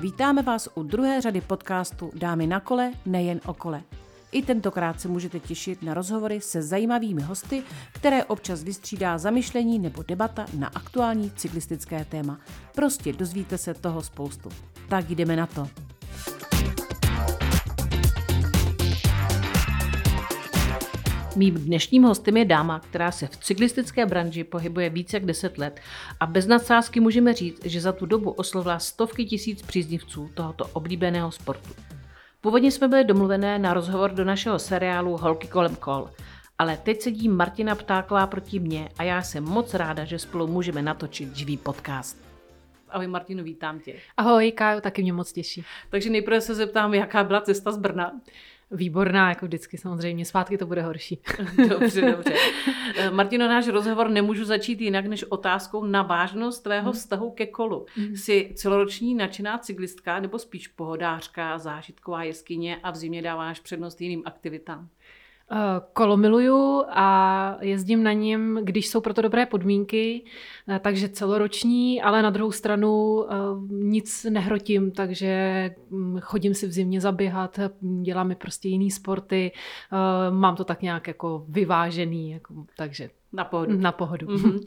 Vítáme vás u druhé řady podcastu Dámy na kole, nejen o kole. I tentokrát se můžete těšit na rozhovory se zajímavými hosty, které občas vystřídá zamyšlení nebo debata na aktuální cyklistické téma. Prostě dozvíte se toho spoustu. Tak jdeme na to. Mým dnešním hostem je dáma, která se v cyklistické branži pohybuje více jak 10 let a bez nadsázky můžeme říct, že za tu dobu oslovila stovky tisíc příznivců tohoto oblíbeného sportu. Původně jsme byli domluvené na rozhovor do našeho seriálu Holky kolem kol, ale teď sedí Martina Ptáková proti mně a já jsem moc ráda, že spolu můžeme natočit živý podcast. Ahoj Martinu, vítám tě. Ahoj Kájo, taky mě moc těší. Takže nejprve se zeptám, jaká byla cesta z Brna? Výborná, jako vždycky samozřejmě. Svátky to bude horší. dobře, dobře. Eh, Martino, náš rozhovor nemůžu začít jinak než otázkou na vážnost tvého hmm. vztahu ke kolu. Hmm. Jsi celoroční nadšená cyklistka nebo spíš pohodářka, zážitková jeskyně a v zimě dáváš přednost jiným aktivitám? Eh, kolo miluju a jezdím na něm, když jsou proto dobré podmínky, eh, takže celoroční, ale na druhou stranu eh, nic nehrotím, takže mm, chodím si v zimě zaběhat, dělám mi prostě jiný sporty, mám to tak nějak jako vyvážený, jako, takže na pohodu. Na pohodu. Mm-hmm.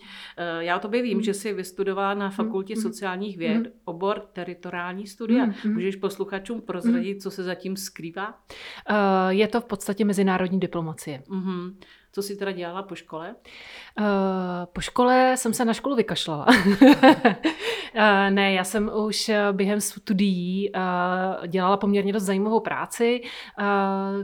Já o tobě vím, mm-hmm. že jsi vystudovala na Fakultě mm-hmm. sociálních věd mm-hmm. obor teritoriální studia. Mm-hmm. Můžeš posluchačům prozradit, mm-hmm. co se zatím skrývá? Uh, je to v podstatě mezinárodní diplomacie. Mm-hmm. Co jsi teda dělala po škole? Uh, po škole jsem se na školu vykašlala. uh, ne, já jsem už během studií uh, dělala poměrně dost zajímavou práci, uh,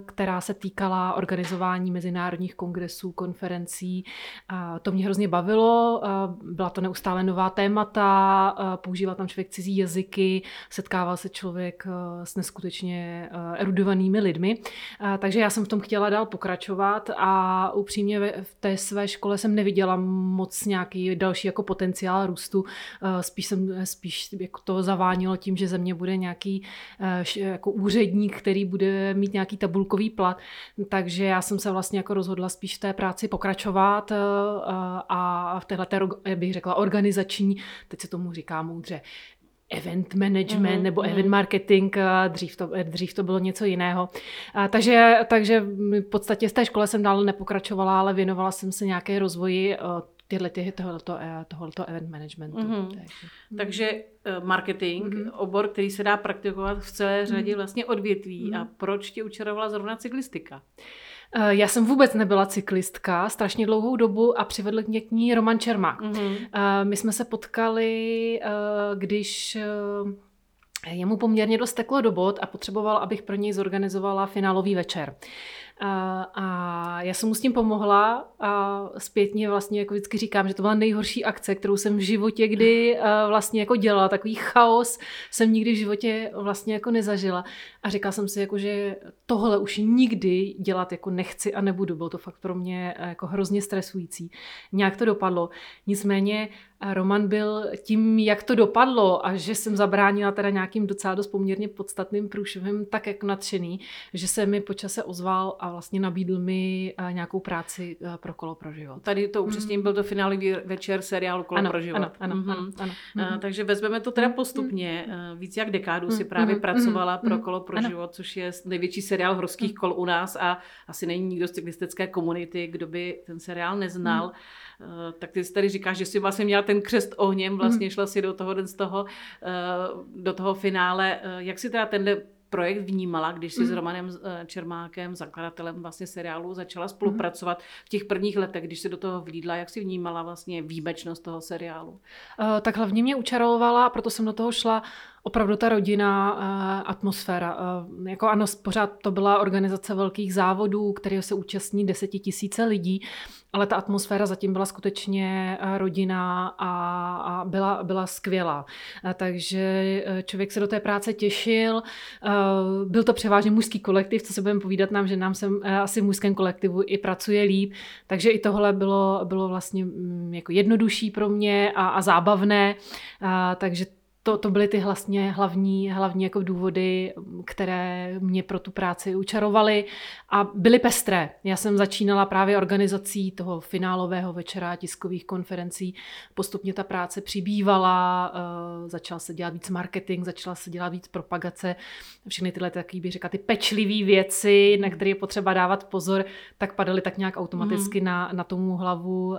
která se týkala organizování mezinárodních kongresů, konferencí. Uh, to mě hrozně bavilo. Uh, byla to neustále nová témata, uh, používal tam člověk cizí jazyky, setkával se člověk uh, s neskutečně uh, erudovanými lidmi. Uh, takže já jsem v tom chtěla dál pokračovat a upřímně v té své škole jsem neviděla moc nějaký další jako potenciál růstu. Eh, spíš jsem spíš jako to zavánilo tím, že ze mě bude nějaký eh, jako úředník, který bude mít nějaký tabulkový plat. Takže já jsem se vlastně jako rozhodla spíš v té práci pokračovat eh, a v téhle, bych řekla, organizační, teď se tomu říká moudře, event management mm-hmm. nebo mhm. event marketing, dřív to, dřív to bylo něco jiného. A, takže, takže v podstatě z té škole jsem dál nepokračovala, ale věnovala jsem se nějaké rozvoji tyhle, ty, tohoto, eh, tohoto event managementu. Mm-hmm. Takže, takže eh, marketing, mm-hmm. obor, který se dá praktikovat v celé řadě mm-hmm. vlastně odvětví. Mm-hmm. A proč tě učarovala zrovna cyklistika? Eh, já jsem vůbec nebyla cyklistka strašně dlouhou dobu a přivedl mě k ní Roman Čermák. Mm-hmm. My jsme se potkali, když jemu poměrně dost teklo do bod a potřeboval, abych pro něj zorganizovala finálový večer. A, a já jsem mu s tím pomohla a zpětně vlastně jako vždycky říkám, že to byla nejhorší akce, kterou jsem v životě kdy vlastně jako dělala. Takový chaos jsem nikdy v životě vlastně jako nezažila. A říkala jsem si jako, že tohle už nikdy dělat jako nechci a nebudu. Bylo to fakt pro mě jako hrozně stresující. Nějak to dopadlo. Nicméně a Roman byl tím, jak to dopadlo a že jsem zabránila teda nějakým docela dost poměrně podstatným průšvem, tak jak nadšený, že se mi počase ozval a vlastně nabídl mi eh, nějakou práci eh, pro Kolo pro život. Tady to upřesním, mm. byl to finálový večer seriálu Kolo ano, pro život. Ano, ano, mm-hmm. ano, ano. Mm-hmm. Takže vezmeme to teda postupně. Mm. Víc jak dekádu si právě pracovala pro Kolo pro ano. život, což je největší seriál horských kol u nás a asi není nikdo z cyklistické komunity, kdo by ten seriál neznal. Mm. Eh, tak ty tady říkáš, že jsi vlastně měla ten křest ohněm, vlastně mhm. šla si do toho, z toho, eh, do toho finále. Eh, jak si teda tenhle projekt vnímala, když si mm. s mhm. Romanem Čermákem, zakladatelem vlastně seriálu, začala spolupracovat mm. v těch prvních letech, když se do toho vlídla, jak si vnímala vlastně výjimečnost toho seriálu? Uh, tak hlavně mě učarovala, proto jsem do toho šla opravdu ta rodina, uh, atmosféra. Uh, jako ano, pořád to byla organizace velkých závodů, které se účastní desetitisíce lidí, ale ta atmosféra zatím byla skutečně eh, rodina a, byla, byla skvělá. Takže eh, člověk se do té práce těšil. Eh, byl to převážně mužský kolektiv, co se budeme povídat nám, že nám se asi v mužském kolektivu i pracuje líp. Takže i tohle bylo, bylo vlastně mm, jako jednodušší pro mě a, a zábavné. Takže to, to byly ty vlastně hlavní, hlavní jako důvody, které mě pro tu práci učarovaly a byly pestré. Já jsem začínala právě organizací toho finálového večera tiskových konferencí. Postupně ta práce přibývala, uh, začala se dělat víc marketing, začala se dělat víc propagace. Všechny tyhle taky bych řekla, ty pečlivé věci, na které je potřeba dávat pozor, tak padaly tak nějak automaticky mm. na, na tomu hlavu uh,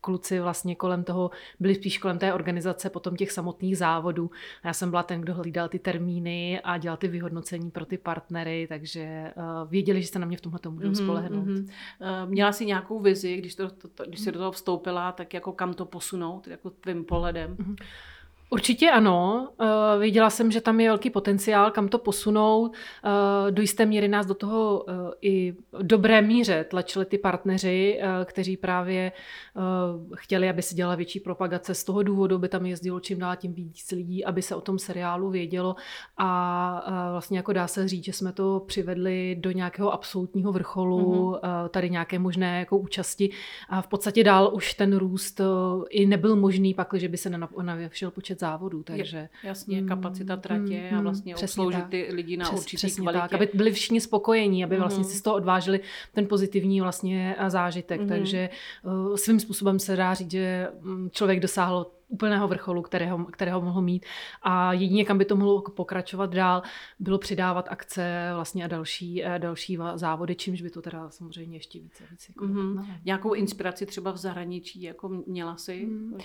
kluci vlastně kolem toho, byli spíš kolem té organizace, potom těch samotných závodů. A já jsem byla ten, kdo hlídal ty termíny a dělal ty vyhodnocení pro ty partnery, takže uh, věděli, že se na mě v tomhle můžou mm-hmm, spolehnout. Mm-hmm. Uh, měla jsi nějakou vizi, když, to, to, to, když jsi do toho vstoupila, tak jako kam to posunout, jako tvým pohledem? Mm-hmm. Určitě ano. Uh, viděla jsem, že tam je velký potenciál, kam to posunout. Uh, do jisté míry nás do toho uh, i dobré míře tlačili ty partneři, kteří právě chtěli, aby se dělala větší propagace. Z toho důvodu by tam jezdilo čím dál tím víc lidí, aby se o tom seriálu vědělo. A vlastně jako dá se říct, že jsme to přivedli do nějakého absolutního vrcholu, mm-hmm. tady nějaké možné jako účasti. A v podstatě dál už ten růst i nebyl možný, pak, že by se nenavýšil počet závodů, takže... Jasně, kapacita mm, tratě mm, a vlastně obsloužit ty lidi na Přes, určitý kvalitě. Tak, aby byli všichni spokojení, aby vlastně mm. si z toho odvážili ten pozitivní vlastně eh, zážitek, mm. takže uh, svým způsobem se dá říct, že mm, člověk dosáhl úplného vrcholu, kterého, kterého mohl mít. A jedině, kam by to mohlo pokračovat dál, bylo přidávat akce vlastně a další, eh, další závody, čímž by to teda samozřejmě ještě více. více jako mm-hmm. Nějakou inspiraci třeba v zahraničí, jako měla si? Mm.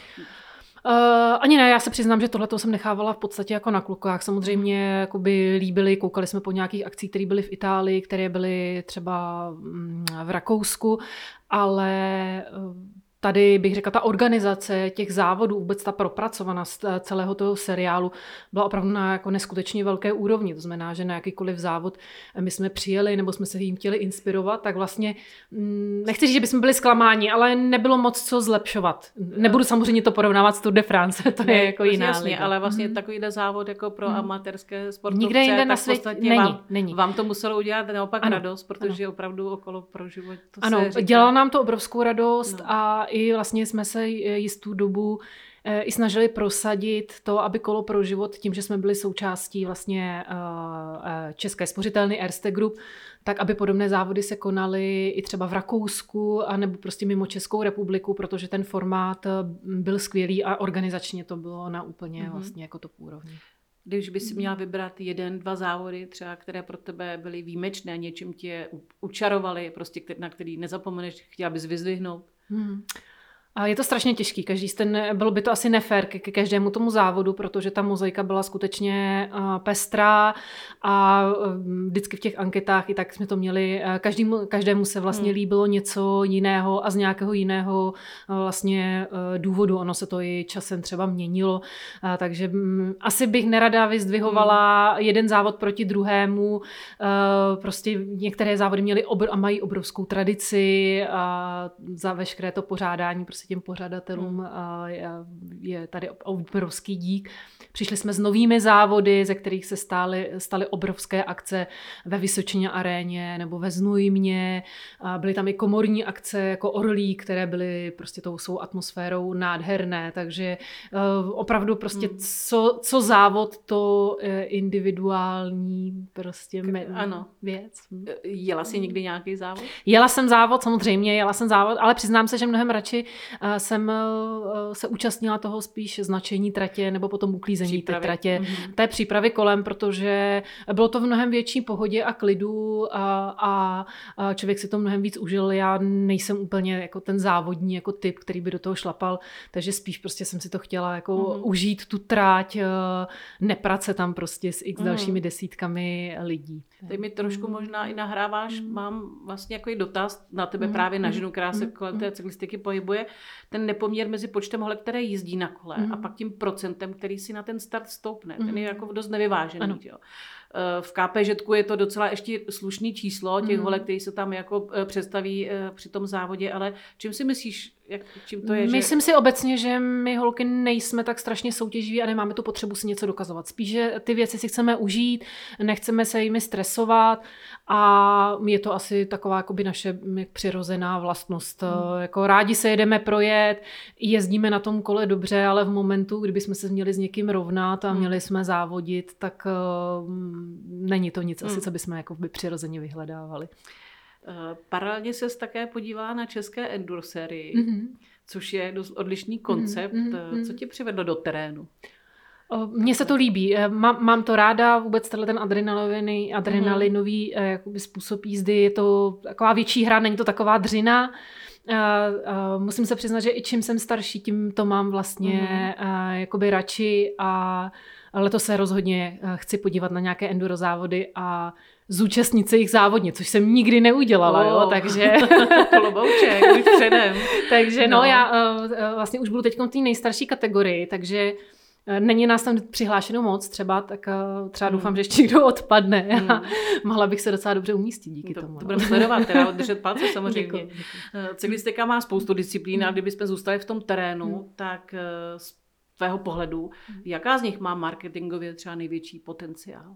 Uh, ani ne, já se přiznám, že tohle jsem nechávala v podstatě jako na klukách. Samozřejmě by líbili, koukali jsme po nějakých akcích, které byly v Itálii, které byly třeba mm, v Rakousku, ale uh, tady bych řekla, ta organizace těch závodů, vůbec ta propracovanost celého toho seriálu byla opravdu na jako neskutečně velké úrovni. To znamená, že na jakýkoliv závod my jsme přijeli nebo jsme se jim chtěli inspirovat, tak vlastně mm, nechci říct, že bychom byli zklamáni, ale nebylo moc co zlepšovat. Nebudu samozřejmě to porovnávat s Tour de France, to ne, je jako jiná jasně, liga. ale vlastně mm. takovýhle závod jako pro mm. amatérské sportovce, Nikde jinde na světě není, vám, není. Vám to muselo udělat naopak ano, radost, protože ano. opravdu okolo pro život to Ano, se dělalo nám to obrovskou radost no. a i vlastně jsme se jistou dobu eh, i snažili prosadit to, aby kolo pro život, tím, že jsme byli součástí vlastně eh, České spořitelny Erste Group, tak aby podobné závody se konaly i třeba v Rakousku, anebo prostě mimo Českou republiku, protože ten formát byl skvělý a organizačně to bylo na úplně mm-hmm. vlastně jako to úrovni. Když bys mhm. měla vybrat jeden, dva závody, třeba, které pro tebe byly výjimečné, něčím tě učarovaly, prostě na který nezapomeneš, chtěla bys vyzdvihnout? Hmm. A je to strašně těžký. Každý ten, bylo by to asi nefér ke, každému tomu závodu, protože ta mozaika byla skutečně uh, pestrá a uh, vždycky v těch anketách i tak jsme to měli. Uh, každému, každému se vlastně hmm. líbilo něco jiného a z nějakého jiného uh, vlastně důvodu. Ono se to i časem třeba měnilo. Takže um, asi bych nerada vyzdvihovala hmm. jeden závod proti druhému. Uh, prostě některé závody měly obr- a mají obrovskou tradici a za veškeré to pořádání prostě těm pořadatelům hmm. je tady obrovský dík. Přišli jsme s novými závody, ze kterých se stály, staly obrovské akce ve Vysočině aréně nebo ve Znojmě. Byly tam i komorní akce jako Orlí, které byly prostě tou svou atmosférou nádherné, takže e, opravdu prostě hmm. co, co závod, to individuální prostě me- ano. věc. Jela jsi někdy nějaký závod? Jela jsem závod, samozřejmě, jela jsem závod, ale přiznám se, že mnohem radši jsem e, se účastnila toho spíš značení tratě nebo potom uklízení přípravy. té tratě, mm-hmm. té přípravy kolem, protože bylo to v mnohem větší pohodě a klidu a, a, a člověk si to mnohem víc užil. Já nejsem úplně jako ten závodní jako typ, který by do toho šlapal, takže spíš prostě jsem si to chtěla jako mm-hmm. užít tu tráť, e, neprace tam prostě s x mm-hmm. dalšími desítkami lidí. Teď mi trošku možná i nahráváš, mm. mám vlastně jako dotaz na tebe mm. právě na ženu, která se kolem té cyklistiky pohybuje ten nepoměr mezi počtem holek, které jízdí na kole mm. a pak tím procentem, který si na ten start stoupne. Mm. Ten je mhm. jako dost nevyvážený. Jo. Eh, v KPŽ je to docela ještě slušný číslo těch mm. holek, které se tam jako eh, představí eh, při tom závodě, ale čím si myslíš, jak, čím to je? Myslím že... si obecně, že my holky nejsme tak strašně soutěživí a nemáme tu potřebu si něco dokazovat. Spíš, že ty věci si chceme užít, nechceme se jimi stresovat a je to asi taková jakoby naše přirozená vlastnost. Hmm. Jako rádi se jedeme projet, jezdíme na tom kole dobře, ale v momentu, kdyby jsme se měli s někým rovnat a hmm. měli jsme závodit, tak uh, není to nic hmm. asi, co bychom jako by přirozeně vyhledávali. Eh, paralelně se také podívá na české enduro sérii, mm-hmm. což je dost odlišný koncept. Mm-hmm. Co tě přivedlo do terénu? Mně se to líbí. Eh, mám, mám to ráda, vůbec tenhle ten adrenalinový, adrenalinový mm. jakoby způsob jízdy. Je to taková větší hra, není to taková dřina. Uh, uh, musím se přiznat, že i čím jsem starší, tím to mám vlastně mm. uh, jakoby radši a letos se rozhodně chci podívat na nějaké enduro závody a zúčastnit se jich závodně, což jsem nikdy neudělala, oh. jo, takže... Klobouček, už předem. takže no, no já uh, vlastně už budu teď v té nejstarší kategorii, takže uh, Není nás tam přihlášeno moc třeba, tak uh, třeba hmm. doufám, že ještě někdo odpadne hmm. a mohla bych se docela dobře umístit díky to, tomu. To no. budeme sledovat, teda držet palce samozřejmě. Děkuji, děkuji. Cyklistika má spoustu disciplín a hmm. kdybychom zůstali v tom terénu, hmm. tak z tvého pohledu, hmm. jaká z nich má marketingově třeba největší potenciál?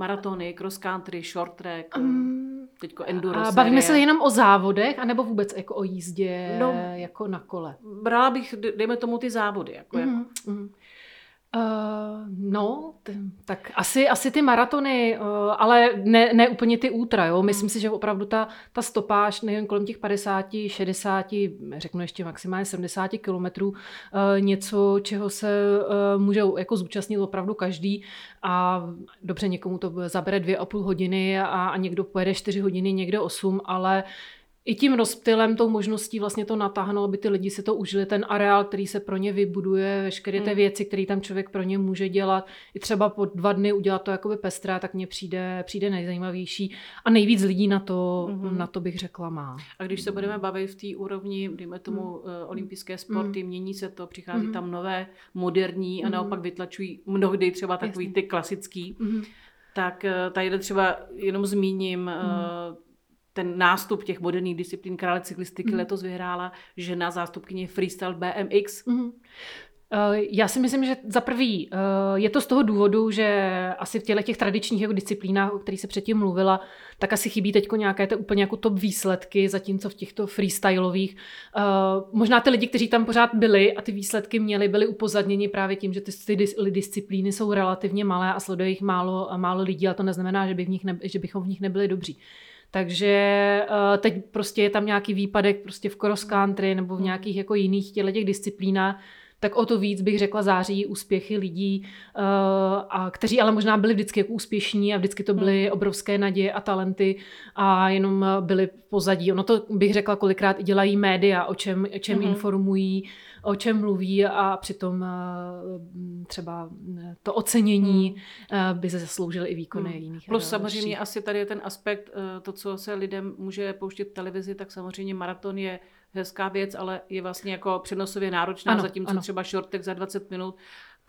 Maratony, cross country, short track, um, teďko enduro A bavíme se jenom o závodech, anebo vůbec jako o jízdě no, jako na kole? Brala bych, dejme tomu, ty závody. Jako, mm, jako. Mm. Uh, no, t- tak asi, asi ty maratony, uh, ale ne, ne úplně ty ultra, jo. Myslím hmm. si, že opravdu ta, ta stopáž, nevím, kolem těch 50, 60, řeknu ještě maximálně 70 kilometrů, uh, něco, čeho se uh, může jako zúčastnit opravdu každý a dobře, někomu to zabere dvě a půl hodiny a, a někdo pojede 4 hodiny, někdo 8, ale uh, i tím rozptylem, tou možností vlastně to natáhnout, aby ty lidi si to užili, ten areál, který se pro ně vybuduje, veškeré ty hmm. věci, které tam člověk pro ně může dělat, i třeba po dva dny udělat to jakoby pestré, tak mně přijde, přijde nejzajímavější a nejvíc lidí na to, mm-hmm. na to bych řekla má. A když se budeme bavit v té úrovni, dejme tomu mm. uh, olympijské sporty, mm. mění se to, přichází mm. tam nové, moderní a mm. naopak vytlačují mnohdy třeba takový Jasně. ty klasický, mm. tak uh, tady třeba jenom zmíním mm. uh, ten nástup těch moderních disciplín krále cyklistiky mm. letos vyhrála žena zástupkyně freestyle BMX. Mm. Já si myslím, že za prvý eh, je to z toho důvodu, že asi v těchto těch tradičních jako disciplínách, o kterých se předtím mluvila, tak asi chybí teď nějaké ty úplně jako top výsledky, zatímco v těchto freestyleových. Eh, možná ty lidi, kteří tam pořád byli a ty výsledky měli, byli upozadněni právě tím, že ty, ty disciplíny jsou relativně malé a sleduje jich málo, málo lidí, ale to neznamená, že, by v nich ne, že bychom v nich nebyli dobří. Takže eh, teď prostě je tam nějaký výpadek prostě v cross country nebo v nějakých jako jiných těch disciplínách, tak o to víc bych řekla září úspěchy lidí, uh, a kteří ale možná byli vždycky jako úspěšní a vždycky to byly hmm. obrovské naděje a talenty a jenom byli v pozadí. Ono to bych řekla kolikrát i dělají média, o čem, o čem mm-hmm. informují, o čem mluví a přitom uh, třeba to ocenění uh, by se zasloužily i výkony hmm. jiných. Plus samozřejmě asi tady je ten aspekt, to, co se lidem může pouštět v televizi, tak samozřejmě maraton je hezká věc, ale je vlastně jako přenosově náročná, ano, zatímco ano. třeba shortek za 20 minut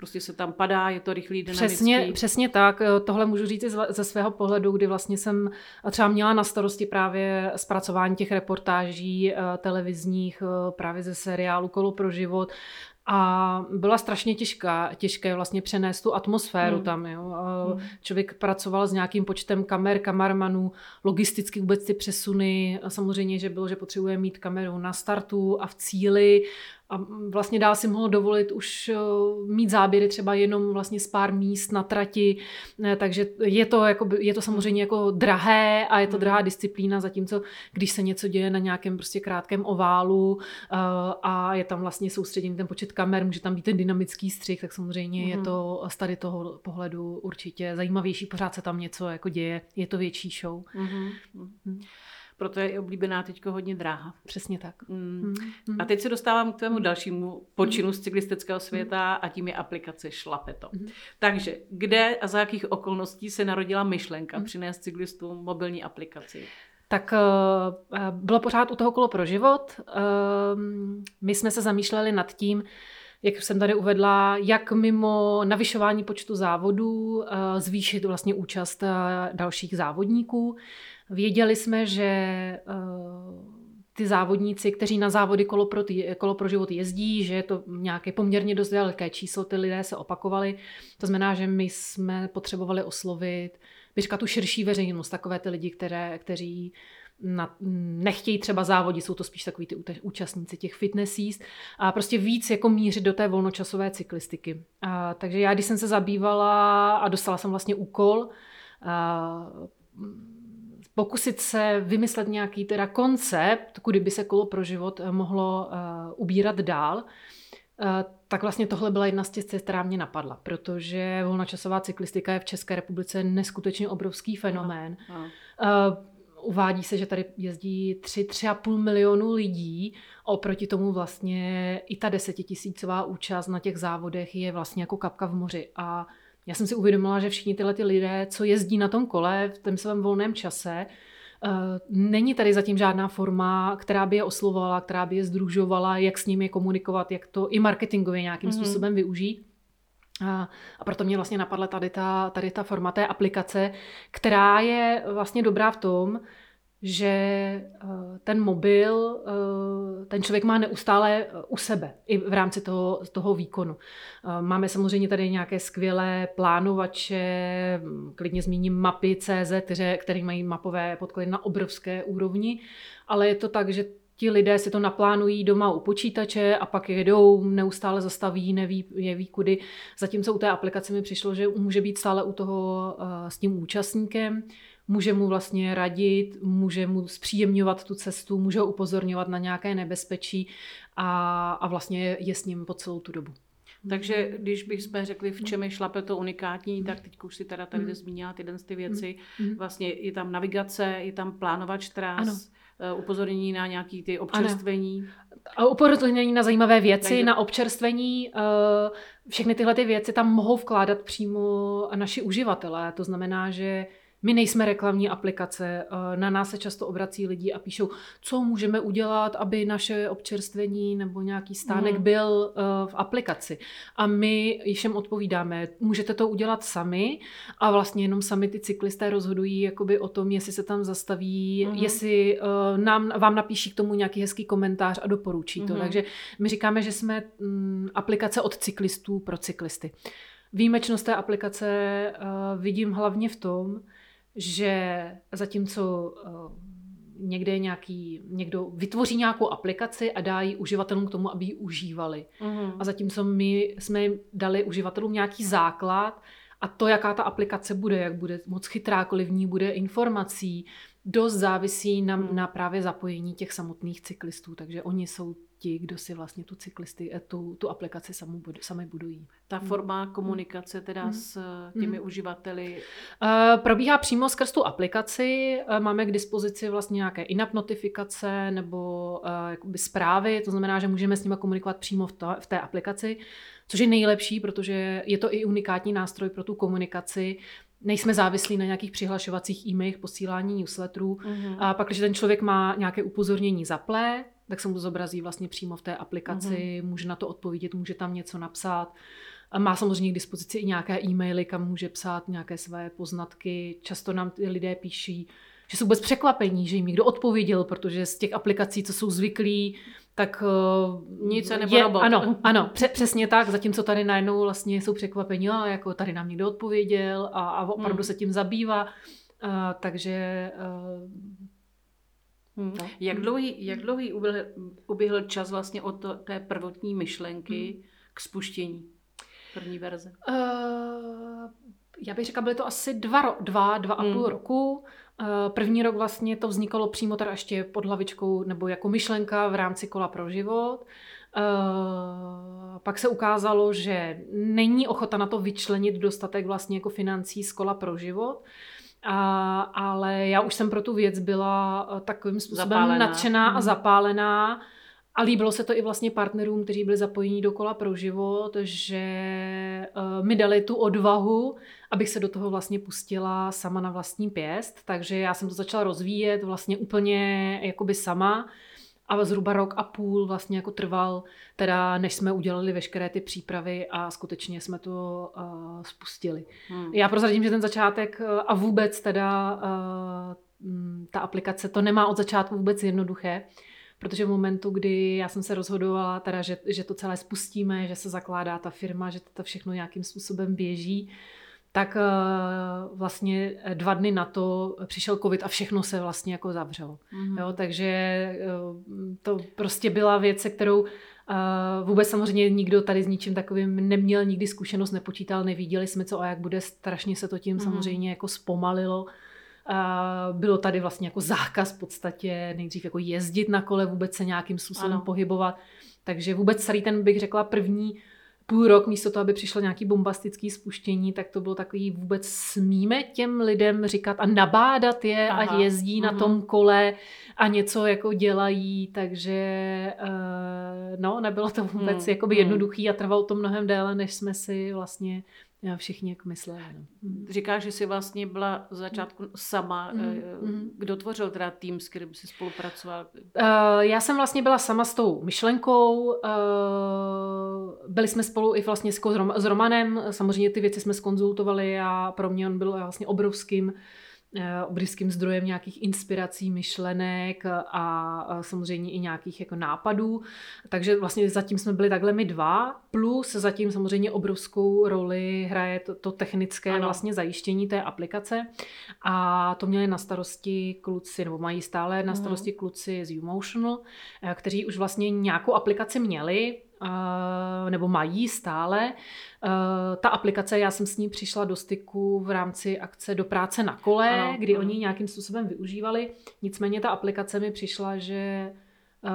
prostě se tam padá, je to rychlý, dynamický. Přesně, přesně tak. Tohle můžu říct ze svého pohledu, kdy vlastně jsem třeba měla na starosti právě zpracování těch reportáží eh, televizních eh, právě ze seriálu Kolo pro život a byla strašně těžká, těžké vlastně přenést tu atmosféru hmm. tam. Jo. Hmm. Člověk pracoval s nějakým počtem kamer, kamermanů, logisticky vůbec ty přesuny. A samozřejmě, že bylo, že potřebuje mít kameru na startu a v cíli a vlastně dál si mohl dovolit už eh, mít záběry třeba jenom vlastně z pár míst na trati, takže je to, jako, je to samozřejmě jako drahé a je to hmm. drahá disciplína, zatímco když se něco děje na nějakém prostě krátkém oválu eh, a je tam vlastně soustředěný ten počet kamer, může tam být ten dynamický střih, tak samozřejmě mm. je hmm. to z tady toho pohledu určitě zajímavější, pořád se tam něco jako děje, je to větší show. Mm-hmm. Mm proto je oblíbená teď hodně dráha. Přesně tak. Mm. Mm. A teď se dostávám k tvému dalšímu počinu z cyklistického světa a tím je aplikace Šlapeto. Mm. Takže kde a za jakých okolností se narodila myšlenka mm. přinést cyklistům mobilní aplikaci? Tak uh, bylo pořád u toho kolo pro život. Uh, my jsme se zamýšleli nad tím, jak jsem tady uvedla, jak mimo navyšování počtu závodů uh, zvýšit vlastně účast dalších závodníků. Věděli jsme, že uh, ty závodníci, kteří na závody kolo pro, kolo pro život jezdí, že je to nějaké poměrně dost velké číslo, ty lidé se opakovali. To znamená, že my jsme potřebovali oslovit bych tu širší veřejnost, takové ty lidi, které, kteří na, nechtějí třeba závodit, jsou to spíš takový ty účastníci těch fitnessí a prostě víc jako mířit do té volnočasové cyklistiky. A, takže já, když jsem se zabývala a dostala jsem vlastně úkol, a, pokusit se vymyslet nějaký teda koncept, kudy by se kolo pro život mohlo uh, ubírat dál, uh, tak vlastně tohle byla jedna z těch cest, která mě napadla, protože volnočasová cyklistika je v České republice neskutečně obrovský fenomén. Aha, aha. Uh, uvádí se, že tady jezdí 3-3,5 milionu lidí. Oproti tomu vlastně i ta desetitisícová účast na těch závodech je vlastně jako kapka v moři. A já jsem si uvědomila, že všichni tyhle ty lidé, co jezdí na tom kole v tom svém volném čase, eh, Není tady zatím žádná forma, která by je oslovovala, která by je združovala, jak s nimi komunikovat, jak to i marketingově nějakým mm-hmm. způsobem využít. A, a proto mě vlastně napadla tady ta, tady ta forma té aplikace, která je vlastně dobrá v tom, že eh, ten mobil eh, ten člověk má neustále eh, u sebe i v rámci toho, toho výkonu. Máme samozřejmě tady nějaké skvělé plánovače, hm, klidně zmíním mapy CZ, které, které mají mapové podklady na obrovské úrovni, ale je to tak, že ti lidé si to naplánují doma u počítače a pak jedou, neustále zastaví, neví, jeví kudy. Zatímco u té aplikace mi přišlo, že může být stále u toho s tím účastníkem, může mu vlastně radit, může mu zpříjemňovat tu cestu, může ho upozorňovat na nějaké nebezpečí a, a vlastně je s ním po celou tu dobu. Takže když bychom řekli, v čem je šlape to unikátní, tak teď už si teda tady mm. zmínila tyhle ty věci. Mm. Vlastně je tam navigace, je tam plánovač tras, ano. Eh, upozornění na nějaký ty občerstvení. A upozornění na zajímavé věci, Takže... na občerstvení. Eh, všechny tyhle ty věci tam mohou vkládat přímo naši uživatelé. To znamená, že my nejsme reklamní aplikace, eh, na nás se často obrací lidi a píšou, co můžeme udělat, aby naše občerstvení nebo nějaký stánek mm. byl eh, v aplikaci. A my všem odpovídáme, můžete to udělat sami a vlastně jenom sami ty cyklisté rozhodují jakoby o tom, jestli se tam zastaví, mm. jestli uh, nám, vám napíší k tomu nějaký hezký komentář a doporučí to. Mm. Takže my říkáme, že jsme mm, aplikace od cyklistů pro cyklisty. Výjimečnost té aplikace uh, vidím hlavně v tom, že zatímco uh, někde nějaký, někdo vytvoří nějakou aplikaci a dá ji uživatelům k tomu, aby ji užívali. Mm. A zatímco my jsme dali uživatelům nějaký základ a to, jaká ta aplikace bude, jak bude moc chytrá, kolik v ní bude informací, dost závisí na, mm. na právě zapojení těch samotných cyklistů. Takže oni jsou ti, kdo si vlastně tu cyklisty, eh, tu, tu aplikaci samu, sami budují. Ta hmm. forma komunikace teda hmm. s eh, těmi hmm. uživateli? Uh, probíhá přímo skrz tu aplikaci. Uh, máme k dispozici vlastně nějaké in-app notifikace nebo uh, zprávy, to znamená, že můžeme s nimi komunikovat přímo v, to, v té aplikaci, což je nejlepší, protože je to i unikátní nástroj pro tu komunikaci nejsme závislí na nějakých přihlašovacích e-mailech, posílání newsletterů. Mm-hmm. A pak, když ten člověk má nějaké upozornění zaplé, tak se mu zobrazí vlastně přímo v té aplikaci, mm-hmm. může na to odpovědět, může tam něco napsat. A má samozřejmě k dispozici i nějaké e-maily, kam může psát nějaké své poznatky. Často nám ty lidé píší, že jsou bez překvapení, že jim někdo odpověděl, protože z těch aplikací, co jsou zvyklí, tak uh, nic se nebo je, Ano, ano pře- přesně tak, zatímco tady najednou vlastně jsou překvapení, a jako tady nám někdo odpověděl a, a opravdu hmm. se tím zabývá. Uh, takže uh, Hmm. No. Jak dlouhý, jak dlouhý uběhl, uběhl čas vlastně od to, té prvotní myšlenky hmm. k spuštění první verze? Uh, já bych řekla, byly to asi dva, dva, dva a půl hmm. roku. Uh, první rok vlastně to vznikalo přímo teda ještě pod hlavičkou nebo jako myšlenka v rámci kola pro život. Uh, pak se ukázalo, že není ochota na to vyčlenit dostatek vlastně jako financí z kola pro život. A, ale já už jsem pro tu věc byla eh, takovým způsobem zapálená. nadšená a mhm. zapálená. A líbilo se to i vlastně partnerům, kteří byli zapojení do kola pro život, že uh, mi dali tu odvahu, abych se do toho vlastně pustila sama na vlastní pěst. Takže já jsem to začala rozvíjet vlastně úplně jakoby sama. A zhruba rok a půl vlastně jako trval, teda než jsme udělali veškeré ty přípravy a skutečně jsme to uh, spustili. Hmm. Já prozradím, že ten začátek uh, a vůbec teda uh, ta aplikace to nemá od začátku vůbec jednoduché, protože v momentu, kdy já jsem se rozhodovala, teda, že, že to celé spustíme, že se zakládá ta firma, že to všechno nějakým způsobem běží, tak uh, vlastně dva dny na to přišel covid a všechno se vlastně jako zavřelo. Mm-hmm. Jo, takže uh, to prostě byla věc, se kterou vůbec samozřejmě nikdo tady s ničím takovým neměl nikdy zkušenost, nepočítal, neviděli jsme co a jak bude, strašně se to tím mm. samozřejmě jako zpomalilo. Bylo tady vlastně jako zákaz v podstatě nejdřív jako jezdit na kole, vůbec se nějakým způsobem ano. pohybovat. Takže vůbec celý ten, bych řekla, první půl rok, místo toho, aby přišlo nějaký bombastický spuštění, tak to bylo takový vůbec smíme těm lidem říkat a nabádat je, Aha. ať jezdí mm-hmm. na mhm. tom kole a něco jako dělají, takže uh, no, nebylo to vůbec hmm. jakoby hmm. jednoduchý a trvalo to mnohem déle, než jsme si vlastně všichni jak mysleli. No. Hmm. Říkáš, že jsi vlastně byla v začátku sama. Mm. Kdo tvořil teda tým, s kterým jsi spolupracoval? Uh, já jsem vlastně byla sama s tou myšlenkou. Uh, byli jsme spolu i vlastně s Romanem. Samozřejmě ty věci jsme skonzultovali a pro mě on byl vlastně obrovským uh, Eh, obrovským zdrojem nějakých inspirací, myšlenek a samozřejmě i nějakých jako nápadů. Takže vlastně zatím jsme byli takhle my dva, plus zatím samozřejmě obrovskou roli hraje to, to technické ano. vlastně zajištění té aplikace a to měli na starosti kluci, nebo mají stále na mhm. starosti kluci z Umotional, eh, kteří už vlastně nějakou aplikaci měli, nebo mají stále. Ta aplikace, já jsem s ní přišla do styku v rámci akce do práce na kole, ano, kdy ano. oni nějakým způsobem využívali. Nicméně ta aplikace mi přišla, že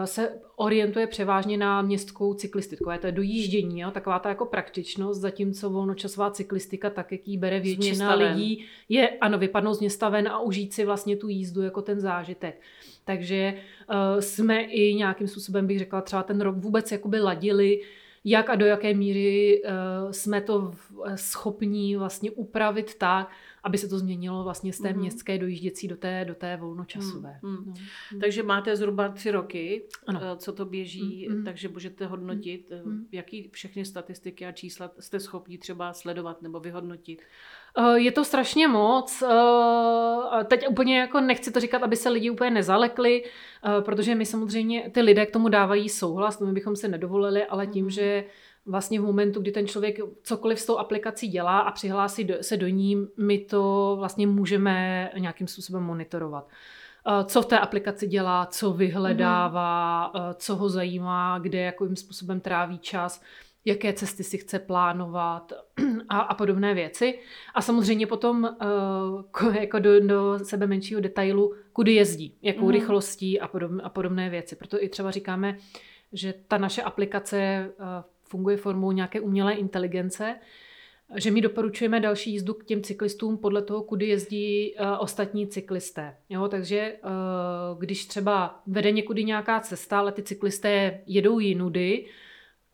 se orientuje převážně na městskou cyklistiku. Je to dojíždění, jo? taková ta jako praktičnost, zatímco volnočasová cyklistika, tak jak ji bere většina lidí, je ano, vypadnout z města ven a užít si vlastně tu jízdu jako ten zážitek. Takže uh, jsme i nějakým způsobem, bych řekla, třeba ten rok vůbec jakoby ladili, jak a do jaké míry uh, jsme to schopní vlastně upravit tak, aby se to změnilo vlastně z té mm. městské dojížděcí do té, do té volnočasové. Mm. No. Takže máte zhruba tři roky, ano. Eh, co to běží, mm. takže můžete hodnotit, mm. jaký všechny statistiky a čísla jste schopni třeba sledovat nebo vyhodnotit. Eh, je to strašně moc. Teď úplně jako nechci to říkat, aby se lidi úplně nezalekli, protože my samozřejmě, ty lidé k tomu dávají souhlas, to my bychom se nedovolili, ale tím, mm. že vlastně v momentu, kdy ten člověk cokoliv s tou aplikací dělá a přihlásí do, se do ní, my to vlastně můžeme nějakým způsobem monitorovat. Eh, co v té aplikaci dělá, co vyhledává, mm-hmm. co ho zajímá, kde jakým způsobem tráví čas, jaké cesty si chce plánovat a, a podobné věci. A samozřejmě potom uh, jako do, do sebe menšího detailu, kudy jezdí, jakou mm-hmm. rychlostí a, podob, a podobné věci. Proto i třeba říkáme, že ta naše aplikace uh, funguje formou nějaké umělé inteligence, že my doporučujeme další jízdu k těm cyklistům podle toho, kudy jezdí uh, ostatní cyklisté. Jo, takže uh, když třeba vede někudy nějaká cesta, ale ty cyklisté jedou jinudy,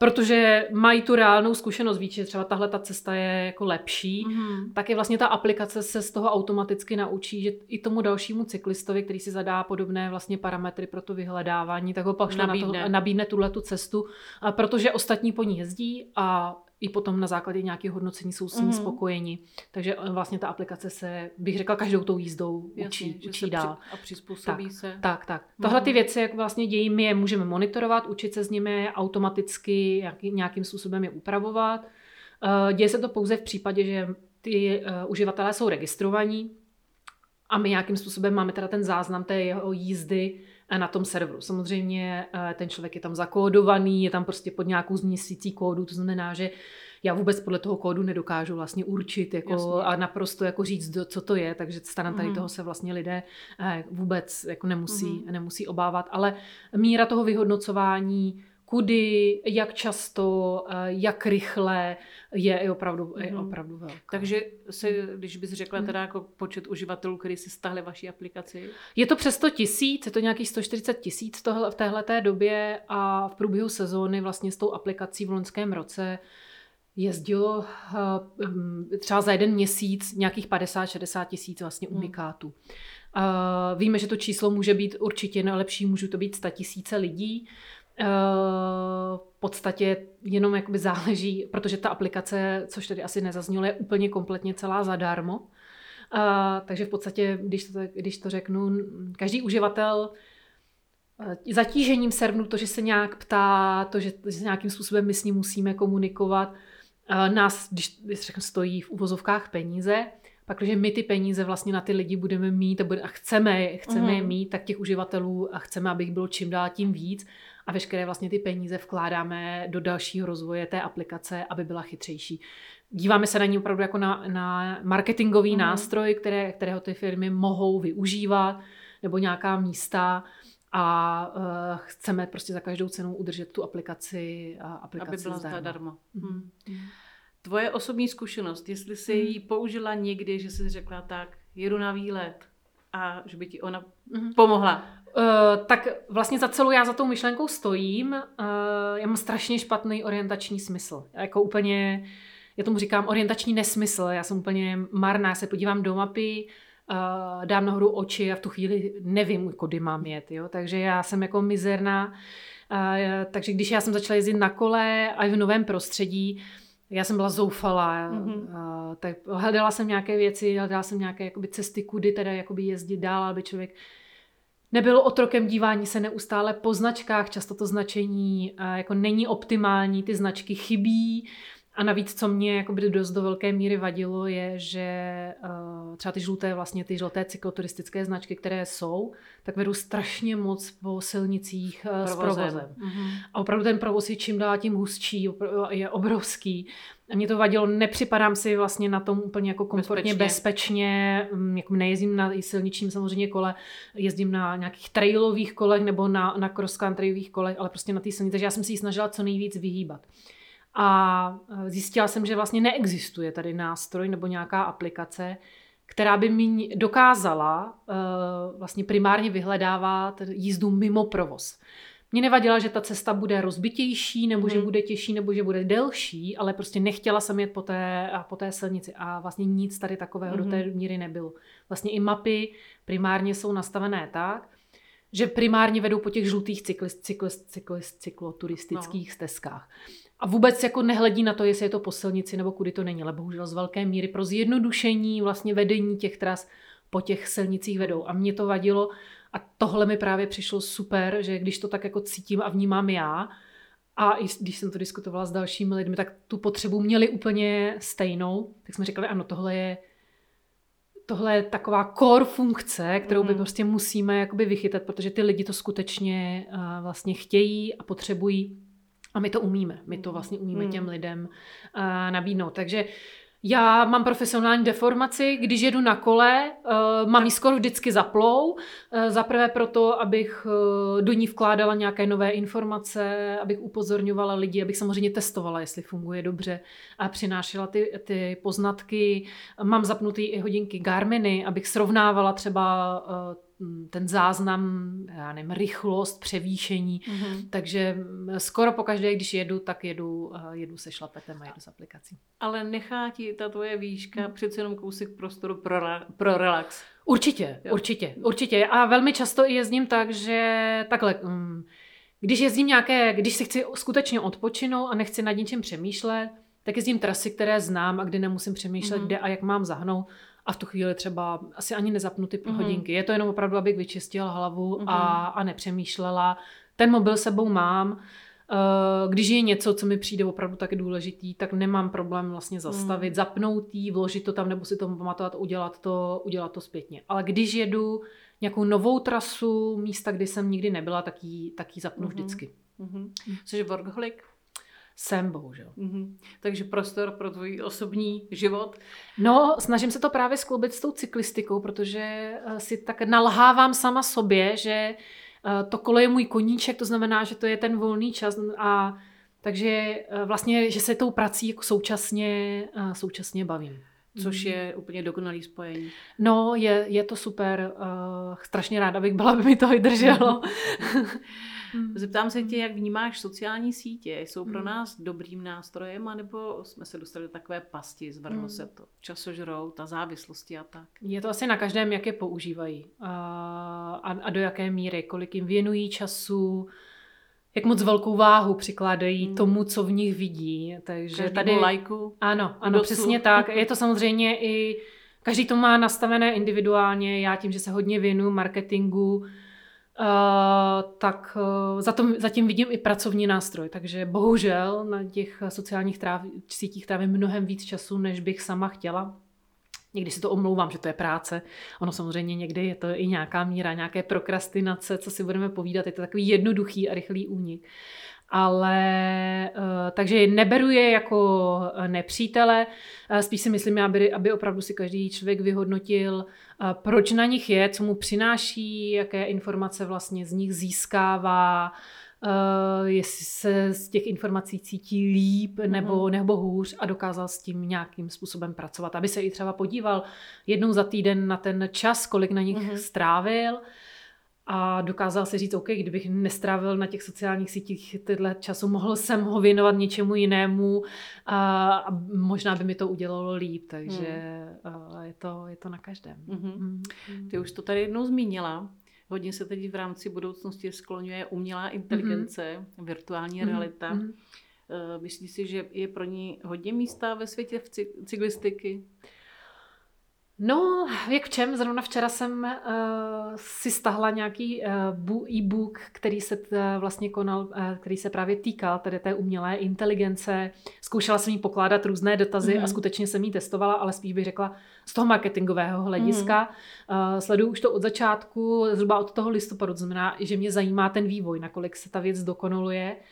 protože mají tu reálnou zkušenost, víc, že třeba tahle ta cesta je jako lepší, mm-hmm. tak je vlastně ta aplikace se z toho automaticky naučí, že i tomu dalšímu cyklistovi, který si zadá podobné vlastně parametry pro to vyhledávání, tak ho pak nabídne, na to, nabídne tuhle tu cestu, protože ostatní po ní jezdí a i potom na základě nějakého hodnocení jsou s ní mm. spokojeni. Takže eh, vlastně ta aplikace se, bych řekla, každou tou jízdou Jasně, učí, učí dál. Při, a přizpůsobí tak, se. Tak, tak. Mm. Tohle ty věci, jak vlastně dějí, my je můžeme monitorovat, učit se s nimi automaticky, jak, nějakým způsobem je upravovat. Uh, děje se to pouze v případě, že ty uh, uživatelé jsou registrovaní a my nějakým způsobem máme teda ten záznam té jeho jízdy na tom serveru. Samozřejmě eh, ten člověk je tam zakódovaný, je tam prostě pod nějakou změsící kódu, to znamená, že já vůbec podle toho kódu nedokážu vlastně určit jako, a naprosto jako říct, co to je, takže stran tady mm. toho se vlastně lidé eh, vůbec jako nemusí, mm. nemusí obávat, ale míra toho vyhodnocování kudy, jak často, jak rychle je opravdu, je mhm. opravdu velká. Takže se, když bys řekla mhm. teda jako počet uživatelů, kteří si stáhli vaší aplikaci? Je to přes 100 tisíc, je to nějakých 140 tisíc v téhle době a v průběhu sezóny vlastně s tou aplikací v loňském roce jezdilo třeba za jeden měsíc nějakých 50-60 tisíc vlastně mhm. unikátů. Víme, že to číslo může být určitě lepší, můžou to být 100 tisíce lidí. Eh, v podstatě jenom jakoby záleží, protože ta aplikace, což tady asi nezaznělo, je úplně kompletně celá zadarmo. Uh, takže v podstatě, když to, když to řeknu, každý uživatel zatížením serveru, to, že se nějak ptá, to, že, že nějakým způsobem my s ním musíme komunikovat, nás, když, když řeknu, stojí v uvozovkách peníze, pak, když my ty peníze vlastně na ty lidi budeme mít a, bude, a chceme, chceme mm. je mít, tak těch uživatelů a chceme, aby jich bylo čím dál tím víc a veškeré vlastně ty peníze vkládáme do dalšího rozvoje té aplikace, aby byla chytřejší. Díváme se na ní opravdu jako na, na marketingový mm. nástroj, které, kterého ty firmy mohou využívat, nebo nějaká místa a uh, chceme prostě za každou cenu udržet tu aplikaci a aplikaci Aby byla zadarmo. Mm. Mm. Tvoje osobní zkušenost, jestli jsi mm. ji použila někdy, že jsi řekla tak, jedu na výlet a že by ti ona mm. pomohla. Uh, tak vlastně za celou já za tou myšlenkou stojím. Uh, já mám strašně špatný orientační smysl. Jako úplně, já tomu říkám orientační nesmysl. Já jsem úplně marná, já se podívám do mapy, uh, dám nahoru oči a v tu chvíli nevím, kudy mám jet. Jo? Takže já jsem jako mizerná. Uh, takže když já jsem začala jezdit na kole a v novém prostředí, já jsem byla zoufalá, mm-hmm. uh, tak hledala jsem nějaké věci, hledala jsem nějaké jakoby, cesty, kudy teda jakoby jezdit dál, aby člověk nebyl otrokem dívání se neustále po značkách, často to značení uh, jako není optimální, ty značky chybí, a navíc, co mě jako by dost do velké míry vadilo, je, že uh, třeba ty žluté, vlastně ty žluté cykloturistické značky, které jsou, tak vedou strašně moc po silnicích uh, s provozem. Mm-hmm. A opravdu ten provoz je čím dál tím hustší, je obrovský. A mě to vadilo, nepřipadám si vlastně na tom úplně jako komfortně, bezpečně, bezpečně jako nejezdím na silničním samozřejmě kole, jezdím na nějakých trailových kolech nebo na, na cross countryových kolech, ale prostě na té silnici, takže já jsem si ji snažila co nejvíc vyhýbat. A e, zjistila jsem, že vlastně neexistuje tady nástroj nebo nějaká aplikace, která by mi dokázala uh, vlastně primárně vyhledávat jízdu mimo provoz. Mě nevadila, že ta cesta bude rozbitější, nebo mm. že mhm. bude těžší, nebo že bude delší, ale prostě nechtěla jsem jet po té, po té silnici a vlastně nic tady takového mm. do té mhm. míry nebylo. Vlastně i mapy primárně jsou nastavené tak, že primárně vedou po těch žlutých cyklist, cyklist, cyklist, cykloturistických no. stezkách. A vůbec jako nehledí na to, jestli je to po silnici nebo kudy to není, ale bohužel z velké míry pro zjednodušení vlastně vedení těch tras po těch silnicích vedou. A mě to vadilo a tohle mi právě přišlo super, že když to tak jako cítím a vnímám já, a i když jsem to diskutovala s dalšími lidmi, tak tu potřebu měli úplně stejnou, tak jsme říkali, ano, tohle je tohle je taková core funkce, kterou by mm. prostě musíme jakoby vychytat, protože ty lidi to skutečně uh, vlastně chtějí a potřebují a my to umíme. My to vlastně umíme těm hmm. lidem uh, nabídnout. Takže já mám profesionální deformaci, když jedu na kole, uh, mám ji skoro vždycky zaplou. Uh, zaprvé proto, abych uh, do ní vkládala nějaké nové informace, abych upozorňovala lidi, abych samozřejmě testovala, jestli funguje dobře a přinášela ty, ty poznatky. Mám zapnutý i hodinky Garminy, abych srovnávala třeba uh, ten záznam, já nevím, rychlost, převýšení. Mm-hmm. Takže mm, skoro po každé, když jedu, tak jedu, eh, jedu se šlapetem a jedu s aplikací. Ale nechá ti ta tvoje výška mm. přece jenom kousek prostoru pro, pro relax. Určitě, jo. určitě, určitě. A velmi často i jezdím tak, že takhle, když jezdím nějaké, když si chci skutečně odpočinout a nechci nad ničím přemýšlet, tak jezdím trasy, které znám a kde nemusím přemýšlet, mm-hmm. kde a jak mám zahnout a v tu chvíli třeba asi ani nezapnu ty mm-hmm. hodinky. Je to jenom opravdu, abych vyčistila hlavu mm-hmm. a, a nepřemýšlela. Ten mobil sebou mám. Eh, když je něco, co mi přijde opravdu taky důležitý, tak nemám problém vlastně zastavit, mm. zapnout jí, vložit to tam nebo si to pamatovat, udělat to, udělat to zpětně. Ale když jedu nějakou novou trasu, místa, kdy jsem nikdy nebyla, tak ji, tak ji zapnu mm-hmm. vždycky. Mm-hmm. Jsi workaholic? Jsem, bohužel. Mm-hmm. Takže prostor pro tvůj osobní život? No, snažím se to právě skloubit s tou cyklistikou, protože eh, si tak nalhávám sama sobě, že eh, to kolo je můj koníček, to znamená, že to je ten volný čas a takže eh, vlastně, že se tou prací jako současně, současně bavím. Což mhm. je úplně dokonalý spojení. No, je, je to super. Uh, strašně ráda bych byla, aby mi to vydrželo. Hmm. Zeptám se tě, jak vnímáš sociální sítě? Jsou pro hmm. nás dobrým nástrojem, anebo jsme se dostali do takové pasti, zvrhlo hmm. se to, časožrou, ta závislosti a tak? Je to asi na každém, jak je používají a, a do jaké míry, kolik jim věnují času, jak moc velkou váhu přikládají hmm. tomu, co v nich vidí. Takže Každému tady lajku. Ano, ano, přesně tak. Je to samozřejmě i Každý to má nastavené individuálně. Já tím, že se hodně věnuju marketingu, tak uh, za to, zatím vidím i pracovní nástroj. Takže bohužel na těch sociálních tráv, sítích trávím mnohem víc času, než bych sama chtěla. Někdy si to omlouvám, že to je práce. Ono samozřejmě někdy je to i nějaká míra, nějaké prokrastinace, co si budeme povídat. Je to takový jednoduchý a rychlý únik. Ale eh, takže neberu je jako eh, nepřítele, eh, spíš si myslím, aby, aby opravdu si každý člověk vyhodnotil, proč na nich je, co mu přináší, jaké informace vlastně z nich získává, uh, jestli se z těch informací cítí líp nebo, mm-hmm. nebo hůř a dokázal s tím nějakým způsobem pracovat. Aby se i třeba podíval jednou za týden na ten čas, kolik na nich mm-hmm. strávil a dokázal si říct, OK, kdybych nestrávil na těch sociálních sítích tyhle času, mohl jsem ho věnovat něčemu jinému a, a možná by mi to udělalo líp, takže mm. uh, je, to, je to na každém. Mm-hmm. Mm. Ty už to tady jednou zmínila, Hodně se teď v rámci budoucnosti skloňuje umělá inteligence, mm-hmm. virtuální mm-hmm. realita. Mm-hmm. Myslíš si, že je pro ní hodně místa ve světě v cyklistiky? No, jak v čem? Zrovna včera jsem uh, si stahla nějaký uh, e-book, který se uh, vlastně konal, uh, který se právě týkal tedy té umělé inteligence. Zkoušela jsem jí pokládat různé dotazy mm. a skutečně jsem jí testovala, ale spíš bych řekla z toho marketingového hlediska. Mm. Uh, sleduju už to od začátku, zhruba od toho listopadu, to znamená, že mě zajímá ten vývoj, nakolik se ta věc dokonaluje. Uh,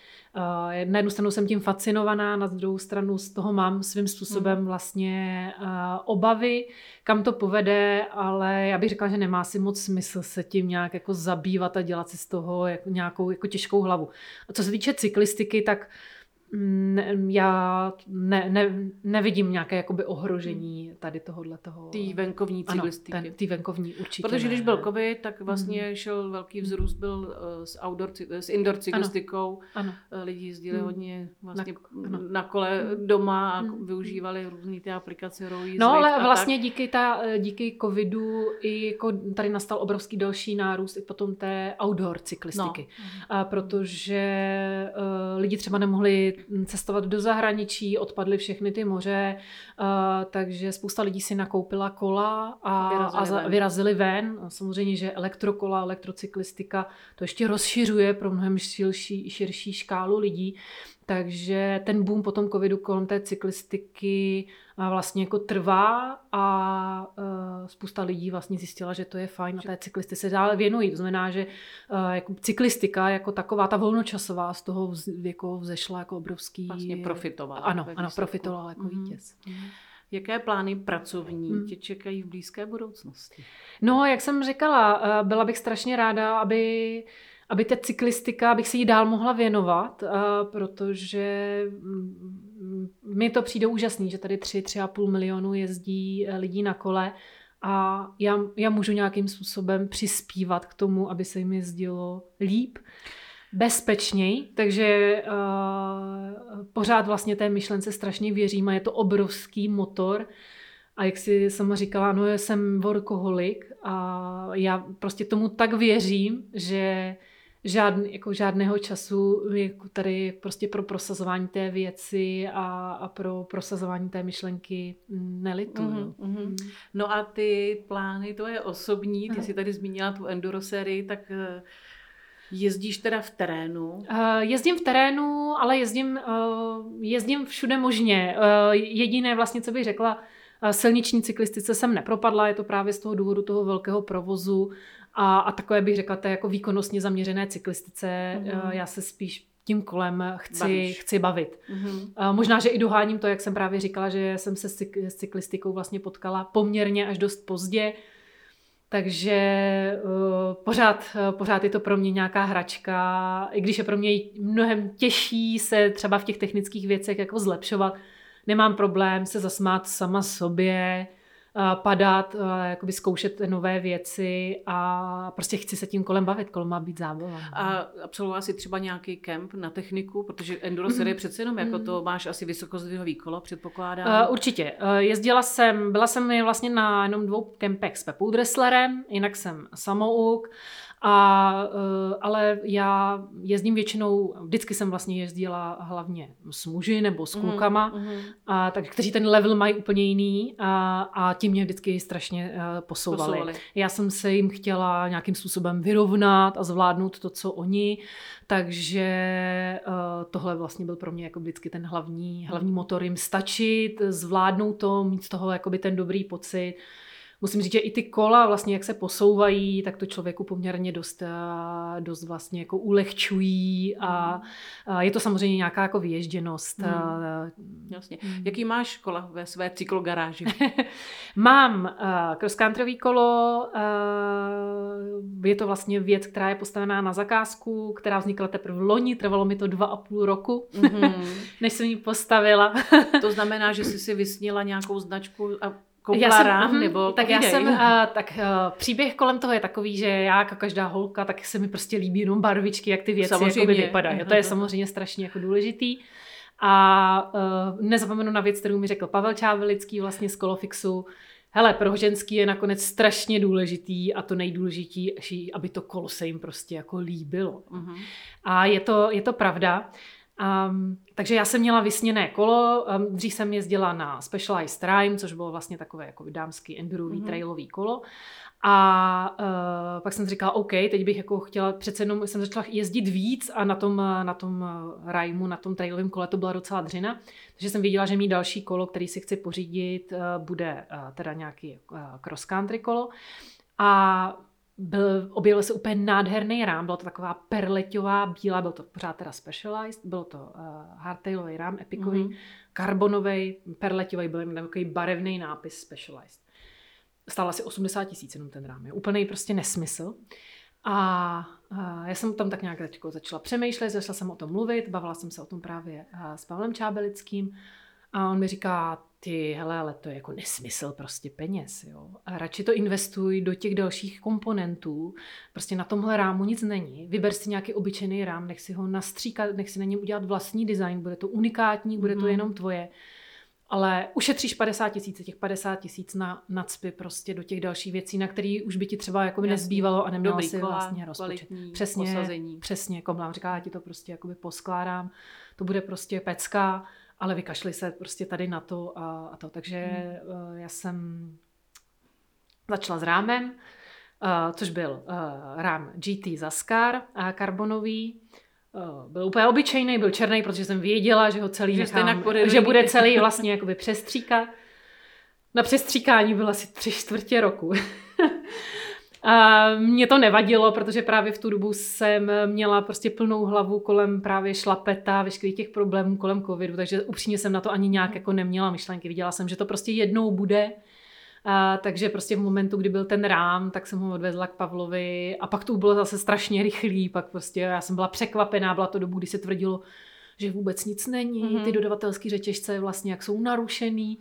na jednu stranu jsem tím fascinovaná, na druhou stranu z toho mám svým způsobem hmm. vlastně uh, obavy, kam to povede, ale já bych řekla, že nemá si moc smysl se tím nějak jako zabývat a dělat si z toho jako nějakou jako těžkou hlavu. A co se týče cyklistiky, tak uh, ne, já ne, ne, nevidím nějaké jakoby ohrožení tady tohohle toho. Ty venkovní cyklistiky. Ano, ty venkovní určitě Protože ne. když byl covid, tak vlastně mm. šel velký vzrůst byl uh, s, outdoor, s indoor cyklistikou. Ano. ano. Eh, lidi jezdili mm. hodně vlastně na, na kole doma a mm. využívali různé ty aplikace Roy, No ale vlastně tak. díky, ta, eh, díky covidu i jako tady nastal obrovský další nárůst i potom té outdoor cyklistiky. No. A protože uh, lidi třeba nemohli cestovat do zahraničí, odpadly všechny ty moře, uh, takže spousta lidí si nakoupila kola a vyrazili, a ven. vyrazili ven. A samozřejmě, že elektrokola, elektrocyklistika to ještě rozšiřuje pro mnohem širší, širší škálu lidí. Takže ten boom po tom covidu kolem té cyklistiky vlastně jako trvá a uh, spousta lidí vlastně zjistila, že to je fajn a té cyklisty se dále věnují. To znamená, že uh, jako cyklistika jako taková, ta volnočasová z toho vz, jako vzešla jako obrovský... Vlastně profitovala. Ano, ano profitovala jako mm-hmm. vítěz. Mm-hmm. Jaké plány pracovní hmm. tě čekají v blízké budoucnosti? No, jak jsem říkala, byla bych strašně ráda, aby aby ta cyklistika, abych se jí dál mohla věnovat, protože mm, mi to přijde úžasný, že tady 3, 3,5 milionu jezdí e, lidí na kole a já, já můžu nějakým způsobem přispívat k tomu, aby se jim jezdilo líp, bezpečněji, takže uh, pořád vlastně té myšlence strašně věřím a je to obrovský motor, a jak si sama říkala, no jsem workoholik a já prostě tomu tak věřím, že žádný, jako žádného času jako tady prostě pro prosazování té věci a, a pro prosazování té myšlenky nelitu. Mm-hmm, mm-hmm. No a ty plány, to je osobní, ty Aha. jsi tady zmínila tu enduro sérii, tak eh, Jezdíš teda v terénu? Uh, jezdím v terénu, ale jezdím, uh, jezdím všude možně. Uh, jediné vlastně, co bych řekla, silniční cyklistice jsem nepropadla, je to právě z toho důvodu toho velkého provozu a, a takové bych řekla, to je jako výkonnostně zaměřené cyklistice. Mm-hmm. Já se spíš tím kolem chci, chci bavit. Mm-hmm. Možná, že i doháním to, jak jsem právě říkala, že jsem se s cyklistikou vlastně potkala poměrně až dost pozdě, takže uh, pořád, uh, pořád je to pro mě nějaká hračka, i když je pro mě mnohem těžší se třeba v těch technických věcech jako zlepšovat, nemám problém se zasmát sama sobě, padat, jakoby zkoušet nové věci a prostě chci se tím kolem bavit, kolem má být zábava. A absolvovala si třeba nějaký kemp na techniku, protože enduro mm. je přece jenom jako to máš asi vysokozdvihový kolo, předpokládám. Uh, určitě. Jezdila jsem, byla jsem vlastně na jenom dvou kempech s Pepou Dresslerem, jinak jsem samouk A, uh, ale já jezdím většinou, vždycky jsem vlastně jezdila hlavně s muži nebo s mhm, klukama, mm-hmm. a, tak, kteří ten level mají úplně jiný a, a ti mě vždycky strašně uh, posouvali. posouvali. Já jsem se jim chtěla nějakým způsobem vyrovnat a zvládnout to, co oni, takže uh, tohle vlastně byl pro mě jako vždycky ten hlavní, hlavní motor jim stačit, zvládnout to, mít z toho jakoby ten dobrý pocit musím říct, že i ty kola vlastně, jak se posouvají, tak to člověku poměrně dost, eh, dost vlastně jako ulehčují a, a je to samozřejmě nějaká jako vyježděnost. Hmm. Jasně. Hmm. Jaký máš kola ve své cyklogaráži? Mám uh, cross-countryový kolo, uh, je to vlastně věc, která je postavená na zakázku, která vznikla teprve v loni, trvalo mi to dva a půl roku, mm-hmm. než jsem ji postavila. to znamená, že jsi si vysnila nějakou značku a koupila já jsem, rám, mhm, nebo tak já jsem, uh, tak uh, příběh kolem toho je takový, že já jako každá holka, tak se mi prostě líbí jenom barvičky, jak ty věci jako vypadají. Uh-huh. To je samozřejmě strašně jako důležitý. A uh, nezapomenu na věc, kterou mi řekl Pavel Čávelický vlastně z Kolofixu. Hele, pro ženský je nakonec strašně důležitý a to nejdůležitější, aby to kolo se jim prostě jako líbilo. Uh-huh. A je to, je to pravda. Um, takže já jsem měla vysněné kolo, um, dřív jsem jezdila na Specialized Rime, což bylo vlastně takové jako dámský endurový mm-hmm. trailový kolo. A uh, pak jsem si říkala, OK, teď bych jako chtěla, přece jenom jsem začala jezdit víc a na tom, na tom Rimeu, na tom trailovém kole to byla docela dřina. Takže jsem věděla, že mý další kolo, který si chci pořídit, uh, bude uh, teda nějaký uh, cross country kolo. A byl, objevil se úplně nádherný rám, byla to taková perleťová bílá, byl to pořád teda Specialized, byl to uh, hardtailový rám, epikový, mm-hmm. karbonový, perleťový, byl takový barevný nápis Specialized. Stál asi 80 tisíc jenom ten rám, je úplný prostě nesmysl. A uh, já jsem tam tak nějak začala přemýšlet, začala jsem o tom mluvit, bavila jsem se o tom právě uh, s Pavlem Čábelickým a on mi říká, ty, hele, ale to je jako nesmysl prostě peněz, jo. A radši to investuj do těch dalších komponentů. Prostě na tomhle rámu nic není. Vyber si nějaký obyčejný rám, nech si ho nastříkat, nech si na něm udělat vlastní design, bude to unikátní, bude to mhm. jenom tvoje. Ale ušetříš 50 tisíc, těch 50 tisíc na nadspy prostě do těch dalších věcí, na který už by ti třeba jako by nezbývalo a neměla si vlastně rozpočet. Přesně, posazení. přesně, komlám říká, já ti to prostě jakoby poskládám, to bude prostě pecka ale vykašli se prostě tady na to a, a to. Takže hmm. já jsem začala s rámem, uh, což byl uh, rám GT Zaskar a karbonový. Byl úplně obyčejný, byl černý, protože jsem věděla, že ho celý že, nechám, že bude celý vlastně jakoby přestříkat. Na přestříkání bylo asi tři čtvrtě roku. A mě to nevadilo, protože právě v tu dobu jsem měla prostě plnou hlavu kolem právě šlapeta, veškerých těch problémů kolem covidu, takže upřímně jsem na to ani nějak jako neměla myšlenky. Viděla jsem, že to prostě jednou bude, a, takže prostě v momentu, kdy byl ten rám, tak jsem ho odvezla k Pavlovi a pak to bylo zase strašně rychlý, pak prostě já jsem byla překvapená, byla to dobu, kdy se tvrdilo, že vůbec nic není, mm-hmm. ty dodavatelské řetěžce vlastně jak jsou narušený.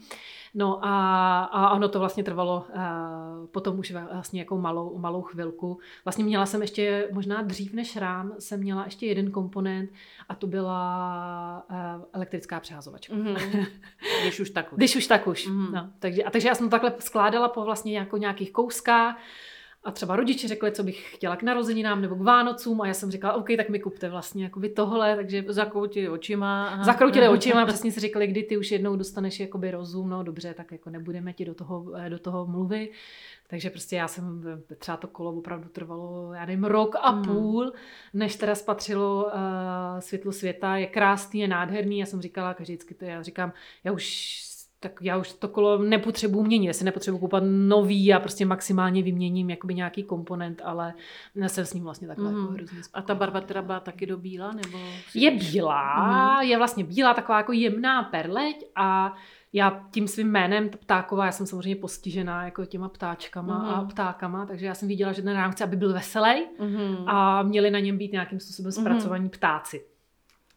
No a, a ono to vlastně trvalo uh, potom už vlastně jako malou, malou chvilku. Vlastně měla jsem ještě, možná dřív než rám, jsem měla ještě jeden komponent a to byla uh, elektrická přehazovačka. Mm-hmm. Když už tak už. Když už tak už. Mm-hmm. No, takže, a takže já jsem to takhle skládala po vlastně jako nějakých kouskách a třeba rodiče řekli, co bych chtěla k narozeninám nebo k Vánocům a já jsem říkala, OK, tak mi kupte vlastně jako by tohle, takže zakroutili očima. Aha. Zakroutili očima, přesně si řekli, kdy ty už jednou dostaneš jakoby rozum, no dobře, tak jako nebudeme ti do toho, eh, do toho mluvit. Takže prostě já jsem, třeba to kolo opravdu trvalo, já nevím, rok a hmm. půl, než teda spatřilo uh, světlo světa. Je krásný, je nádherný. Já jsem říkala, vždycky to já říkám, já už tak já už to kolo nepotřebuji měnit, já si nepotřebuji koupat nový, a prostě maximálně vyměním jakoby nějaký komponent, ale jsem s ním vlastně takhle mm. jako hrozně A ta barva teda byla taky do bíla? Nebo je bílá, mm. je vlastně bílá, taková jako jemná perleť a já tím svým jménem ptáková, já jsem samozřejmě postižená jako těma ptáčkama mm. a ptákama, takže já jsem viděla, že ten rám chce, aby byl veselý mm. a měli na něm být nějakým způsobem zpracovaní mm. ptáci.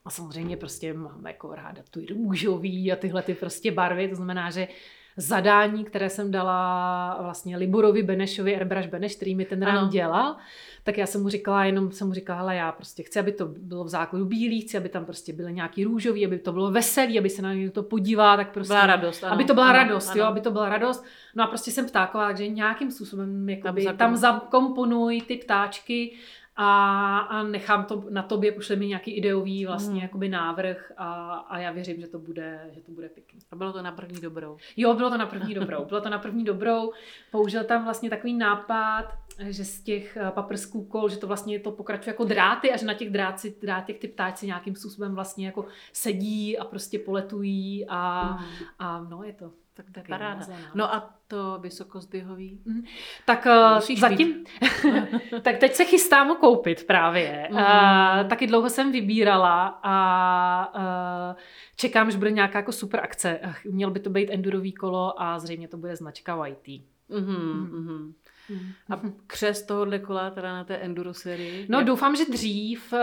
A samozřejmě prostě mám jako ráda tu růžový a tyhle ty prostě barvy, to znamená, že zadání, které jsem dala vlastně Liborovi Benešovi, Airbrush Beneš, který mi ten rám dělal, tak já jsem mu říkala, jenom jsem mu říkala, hele, já prostě chci, aby to bylo v základu bílý, chci, aby tam prostě byly nějaký růžový, aby to bylo veselý, aby se na něj to podívá, tak prostě. Byla radost, ano. Aby to byla ano, radost, ano. jo, aby to byla radost. No a prostě jsem ptáková, takže nějakým způsobem jakoby, tam, tam zakomponuj ty ptáčky, a, a nechám to na tobě, pošle mi nějaký ideový vlastně mm. jakoby návrh a, a já věřím, že to bude, že to bude pěkný. A bylo to na první dobrou? Jo, bylo to na první dobrou. Bylo to na první dobrou. Použil tam vlastně takový nápad, že z těch eh, paprsků kol, že to vlastně to pokračuje jako dráty a že na těch dráci, drátech ty ptáci nějakým způsobem vlastně jako sedí a prostě poletují a, mm. a no je to tak to je paráda. No a to vysokozdvihový? Mm. Tak uh, zatím, tak teď se chystám ho koupit právě. Mm. Uh, taky dlouho jsem vybírala a uh, čekám, že bude nějaká jako super akce. Měl by to být endurový kolo a zřejmě to bude značka YT. Mm-hmm. Mm-hmm. A křes tohohle kola teda na té enduro sérii? No jak... doufám, že dřív. Uh,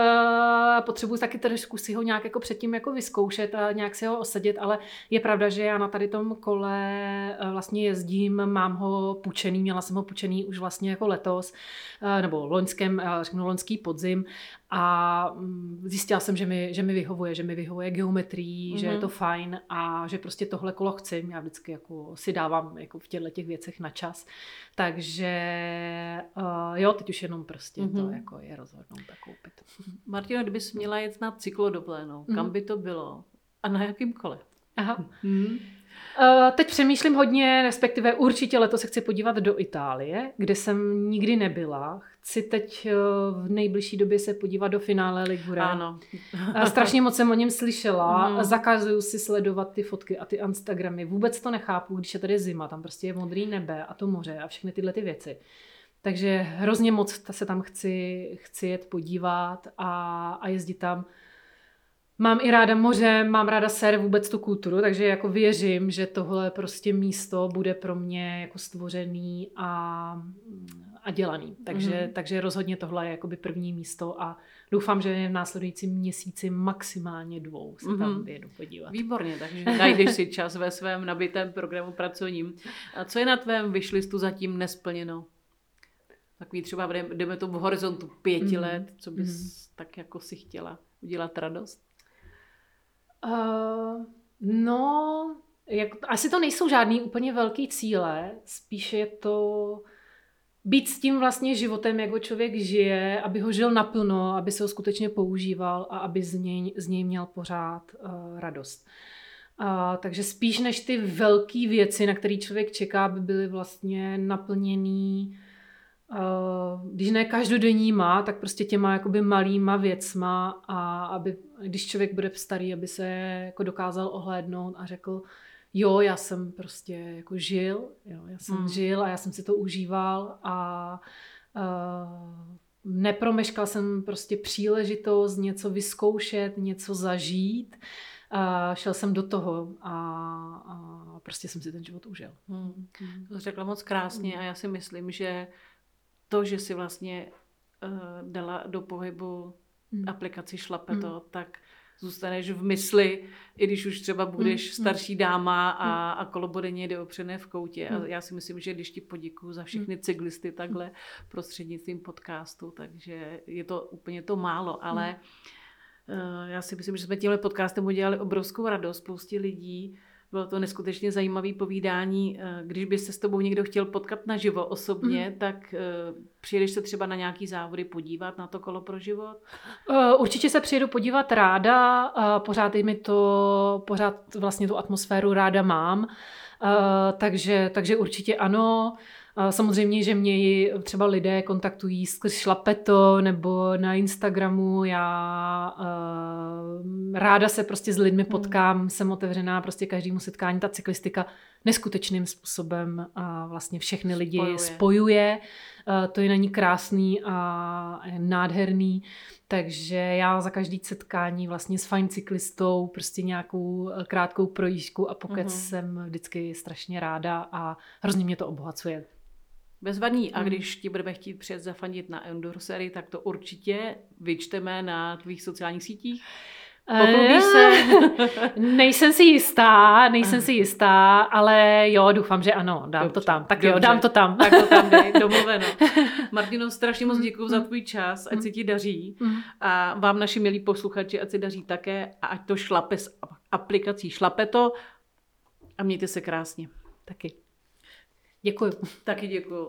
potřebuji taky trošku si ho nějak jako předtím jako vyzkoušet a nějak si ho osadit, ale je pravda, že já na tady tom kole uh, vlastně jezdím, mám ho půjčený, měla jsem ho půjčený už vlastně jako letos, uh, nebo loňském, uh, řeknu loňský podzim a mm, zjistila jsem, že mi, že mi vyhovuje, že mi vyhovuje geometrii, mm-hmm. že je mhm. to fajn a že prostě tohle kolo chci. Já vždycky jako si dávám jako v těchto těch věcech na čas. Takže uh, jo, teď už jenom prostě mm-hmm. to mhm. jako je rozhodnout a koupit. Martina, kdybys měla jet na cyklodoplénu, mm-hmm. kam by to bylo a na jakým kole? Aha. Mm-hmm. Uh, teď přemýšlím hodně, respektive určitě letos se chci podívat do Itálie, kde jsem nikdy nebyla. Chci teď uh, v nejbližší době se podívat do finále Ligure. Ano. strašně moc jsem o něm slyšela. Mm. Zakazuju si sledovat ty fotky a ty Instagramy. Vůbec to nechápu, když je tady zima, tam prostě je modrý nebe a to moře a všechny tyhle ty věci. Takže hrozně moc se tam chci, chci jet podívat a, a jezdit tam. Mám i ráda moře, mám ráda ser, vůbec tu kulturu, takže jako věřím, že tohle prostě místo bude pro mě jako stvořený a, a dělaný. Takže, mm-hmm. takže rozhodně tohle je jakoby první místo a doufám, že v následujícím měsíci maximálně dvou se tam mm-hmm. jedu podívat. Výborně, takže najdeš si čas ve svém nabitém programu pracovním. A co je na tvém vyšlistu zatím nesplněno? Takový třeba, jdeme to v horizontu pěti mm-hmm. let, co bys mm-hmm. tak jako si chtěla udělat radost? Uh, no, jak, asi to nejsou žádný úplně velký cíle, spíše je to být s tím vlastně životem, jak ho člověk žije, aby ho žil naplno, aby se ho skutečně používal a aby z něj, z něj měl pořád uh, radost. Uh, takže spíš než ty velké věci, na které člověk čeká, aby byly vlastně naplněný Uh, když ne každodenní má, tak prostě těma jakoby malýma věcma a aby, když člověk bude starý, aby se jako dokázal ohlédnout a řekl, jo, já jsem prostě jako žil, jo, já jsem hmm. žil a já jsem si to užíval a uh, nepromeškal jsem prostě příležitost něco vyzkoušet, něco zažít. Uh, šel jsem do toho a, a prostě jsem si ten život užil. Hmm. Hmm. To řekla moc krásně hmm. a já si myslím, že to, že si vlastně uh, dala do pohybu hmm. aplikaci Šlapeto, hmm. tak zůstaneš v mysli, i když už třeba budeš hmm. starší dáma a, hmm. a kolo někde opřené v koutě. A hmm. já si myslím, že když ti poděkuju za všechny hmm. cyklisty takhle prostřednictvím podcastu, takže je to úplně to málo, ale uh, já si myslím, že jsme tímhle podcastem udělali obrovskou radost spoustě lidí, bylo to neskutečně zajímavé povídání. Eh, když by se s tobou někdo chtěl potkat naživo osobně, mm. tak uh, přijedeš se třeba na nějaký závody podívat na to kolo pro život? Uh, určitě se přijedu podívat ráda. Pořád mi to, pořád vlastně tu atmosféru ráda mám. Takže, takže určitě ano. Samozřejmě, že mě třeba lidé kontaktují skrz šlapeto nebo na Instagramu. Já uh, ráda se prostě s lidmi hmm. potkám, hmm. jsem otevřená prostě každému setkání. Ta cyklistika neskutečným způsobem a vlastně všechny lidi spojuje. spojuje. Uh, to je na ní krásný a nádherný. Takže já za každý setkání vlastně s fajn cyklistou prostě nějakou krátkou projížďku a pokec mm-hmm. jsem vždycky strašně ráda a hrozně mě to obohacuje. Bezvadný. A hmm. když ti budeme chtít přijet zafandit na Enduro sérii, tak to určitě vyčteme na tvých sociálních sítích. Pochlubíš se? nejsem si jistá, nejsem si jistá, ale jo, doufám, že ano, dám Dobře. to tam. Tak Dobře. jo, dám to tam. Tak to tam dej, domluveno. Martino, strašně moc děkuji za tvůj čas, ať se ti daří. A vám, naši milí posluchači, ať se daří také a ať to šlape s aplikací šlape to a mějte se krásně. Taky. Děkuji. Taky děkuji.